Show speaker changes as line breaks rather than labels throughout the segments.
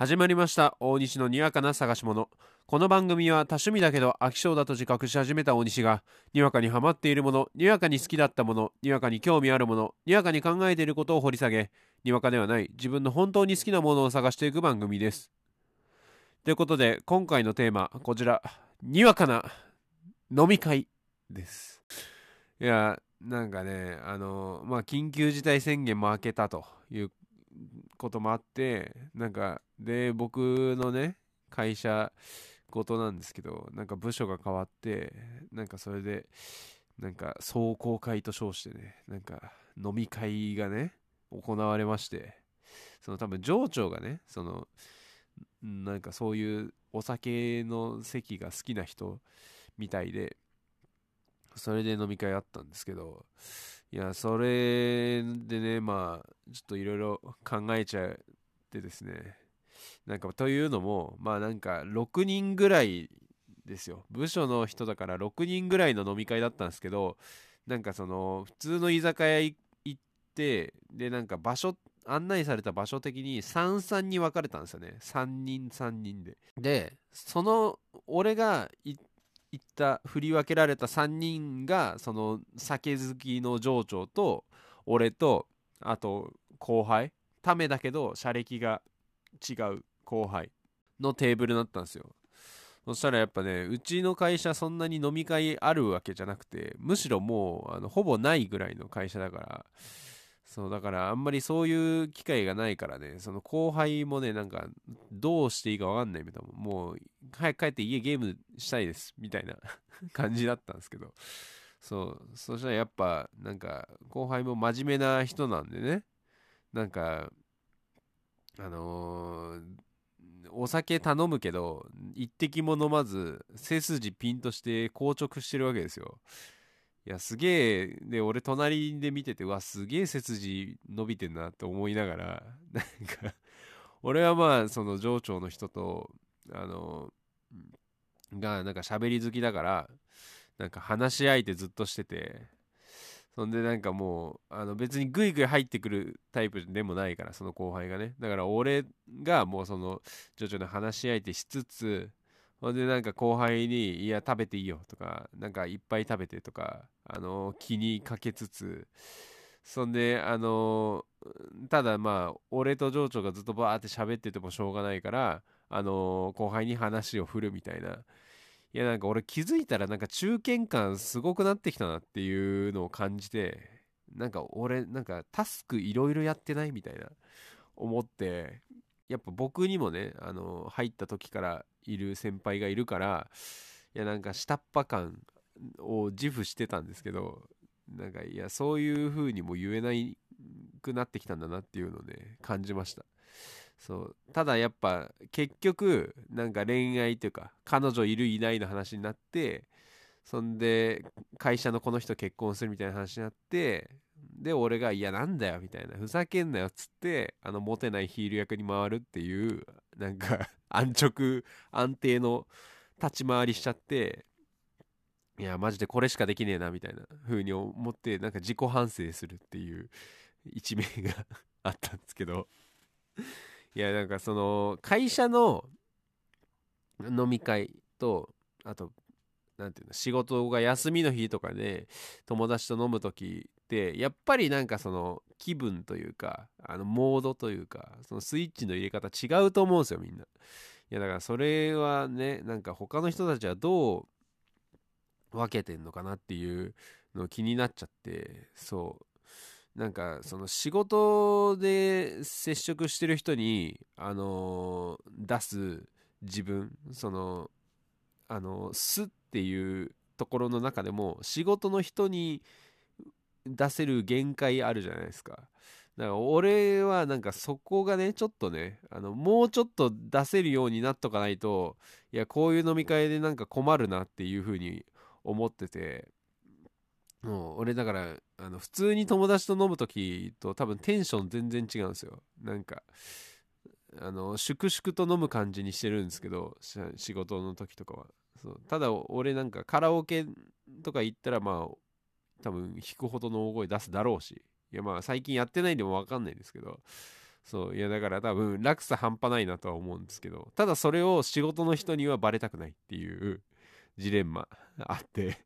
始まりました。大西のにわかな探し物。この番組は多趣味だけど飽き性だと自覚し始めた大西がにわかにハマっているものにわかに好きだったものにわかに興味あるものにわかに考えていることを掘り下げにわかではない自分の本当に好きなものを探していく番組です。ということで今回のテーマこちらにわかな飲み会です。いやなんかねあのまあ緊急事態宣言も明けたということもあってなんかで僕のね会社ごとなんですけどなんか部署が変わってなんかそれでなんか壮行会と称してねなんか飲み会がね行われましてその多分上長がねそのなんかそういうお酒の席が好きな人みたいでそれで飲み会あったんですけどいやそれでねまあちょっといろいろ考えちゃってですね。なんかというのもまあなんか6人ぐらいですよ。部署の人だから6人ぐらいの飲み会だったんですけどなんかその普通の居酒屋行ってでなんか場所案内された場所的に33に分かれたんですよね。3人3人で。でその俺が行った振り分けられた3人がその酒好きの上長と俺とあと後輩ためだけど車歴が違う後輩のテーブルだったんですよ。そしたらやっぱねうちの会社そんなに飲み会あるわけじゃなくてむしろもうあのほぼないぐらいの会社だからそうだからあんまりそういう機会がないからねその後輩もねなんかどうしていいか分かんないみたいな。もう早く帰って家ゲームしたいですみたいな 感じだったんですけど。そうそしたらやっぱなんか後輩も真面目な人なんでね。なんかあのー、お酒頼むけど一滴も飲まず背筋ピンとして硬直してるわけですよ。いやすげえで俺隣で見ててうわすげえ背筋伸びてんなって思いながらなんか俺はまあその上長の人とあのがなんか喋り好きだからなんか話し相手ずっとしててそんでなんかもうあの別にグイグイ入ってくるタイプでもないからその後輩がね。だから俺がもうその徐々に話し相手しつつほんでなんか後輩に「いや食べていいよ」とか「なんかいっぱい食べて」とかあの気にかけつつそんであのただまあ俺と情緒がずっとバーって喋っててもしょうがないからあの後輩に話を振るみたいな。いやなんか俺気づいたらなんか中堅感すごくなってきたなっていうのを感じてなんか俺なんかタスクいろいろやってないみたいな思ってやっぱ僕にもねあの入った時からいる先輩がいるからいやなんか下っ端感を自負してたんですけどなんかいやそういう風にも言えなくなってきたんだなっていうのをね感じました。そうただやっぱ結局なんか恋愛というか彼女いるいないの話になってそんで会社のこの人結婚するみたいな話になってで俺が「いやなんだよ」みたいな「ふざけんなよ」っつってあのモテないヒール役に回るっていうなんか 安直安定の立ち回りしちゃっていやマジでこれしかできねえなみたいな風に思ってなんか自己反省するっていう一面が あったんですけど。いやなんかその会社の飲み会とあと何ていうの仕事が休みの日とかで友達と飲む時ってやっぱりなんかその気分というかあのモードというかそのスイッチの入れ方違うと思うんですよみんな。いやだからそれはねなんか他の人たちはどう分けてんのかなっていうの気になっちゃってそうなんかその仕事で接触してる人に、あの、出す自分そのあのすっていうところの中でも仕事の人に出せる限界あるじゃないですか。だから俺はなんかそこがねちょっとねあのもうちょっと出せるようになっとかないといやこういう飲み会でなんか困るなっていうふうに思っててもう俺だからあの普通に友達と飲む時と多分テンション全然違うんですよ。なんかあの粛々と飲む感じにしてるんですけど仕事の時とかは。そう。ただ俺なんかカラオケとか行ったらまあ多分弾くほどの大声出すだろうし。いやまあ最近やってないでも分かんないですけど。そう。いやだから多分落差半端ないなとは思うんですけど。ただそれを仕事の人にはバレたくないっていうジレンマあって。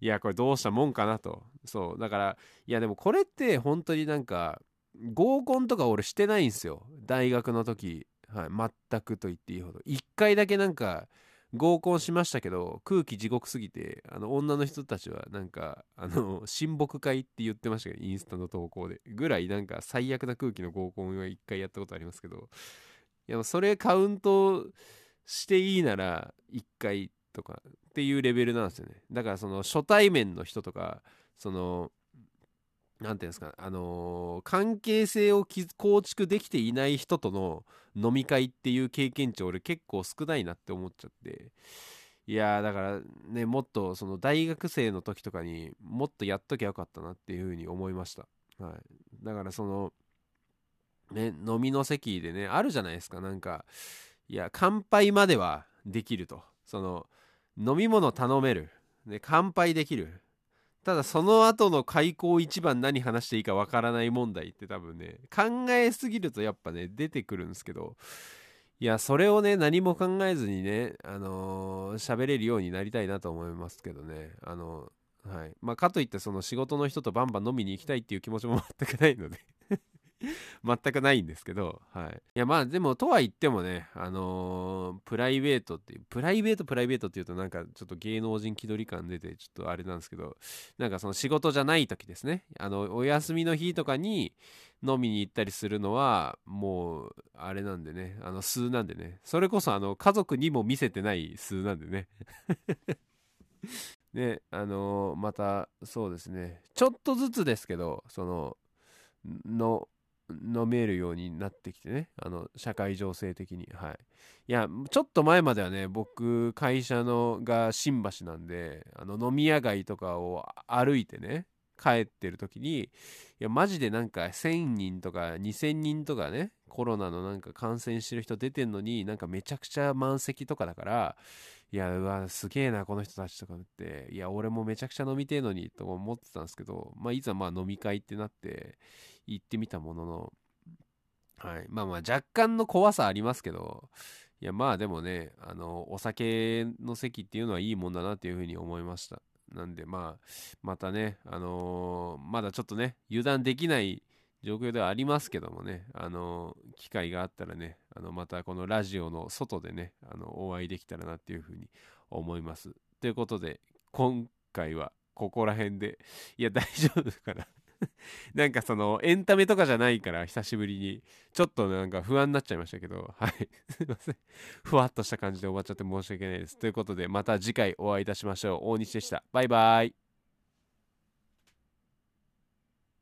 いやこれどうしたもんかなと。そうだからいやでもこれって本当になんか合コンとか俺してないんですよ。大学の時、はい、全くと言っていいほど。1回だけなんか合コンしましたけど空気地獄すぎてあの女の人たちはなんかあの親睦会って言ってましたけどインスタの投稿で。ぐらいなんか最悪な空気の合コンは1回やったことありますけど。いやそれカウントしていいなら1回とかっていうレベルなんですよね。だからその初対面の人とかその何ていうんですかあのー、関係性を構築できていない人との飲み会っていう経験値俺結構少ないなって思っちゃって。いやだからねもっとその大学生の時とかにもっとやっときゃよかったなっていうふうに思いました、はい、だからそのね飲みの席でねあるじゃないですか。なんかいや乾杯まではできると。その飲み物頼める。で乾杯できる。ただその後の開口一番何話していいかわからない問題って多分ね考えすぎるとやっぱね出てくるんですけど。いやそれをね何も考えずにねあのー、喋れるようになりたいなと思いますけどね。あのはい。まあかといってその仕事の人とバンバン飲みに行きたいっていう気持ちも全くないので。全くないんですけど、はい。いや、まあ、でも、とは言ってもね、あのー、プライベートっていう、プライベート、プライベートっていうと、なんか、ちょっと芸能人気取り感出て、ちょっとあれなんですけど、なんかその仕事じゃない時ですね、あの、お休みの日とかに飲みに行ったりするのは、もう、あれなんでね、あの、数なんでね、それこそ、あの、家族にも見せてない数なんでね。で、あのー、また、そうですね、ちょっとずつですけど、その、の、飲めるようになってきてね。あの社会情勢的に。はい。いやちょっと前まではね僕会社のが新橋なんであの飲み屋街とかを歩いてね帰ってる時にいやマジでなんか1000人とか2000人とかねコロナのなんか感染してる人出てんのになんかめちゃくちゃ満席とかだからいやうわすげえなこの人たちとかっていや俺もめちゃくちゃ飲みてえのにと思ってたんですけどまあいざまあ飲み会ってなって行ってみたものの、はい。まあまあ若干の怖さありますけど、いやまあでもね、あの、お酒の席っていうのはいいもんだなっていうふうに思いました。なんでまあ、またね、あのー、まだちょっとね、油断できない状況ではありますけどもね、あのー、機会があったらね、あの、またこのラジオの外でね、あの、お会いできたらなっていうふうに思います。ということで、今回はここら辺で、いや、大丈夫かな なんかそのエンタメとかじゃないから久しぶりにちょっとなんか不安になっちゃいましたけど はい。すいません。ふわっとした感じで終わっちゃって申し訳ないです。ということでまた次回お会いいたしましょう。大西でした。バイバイ。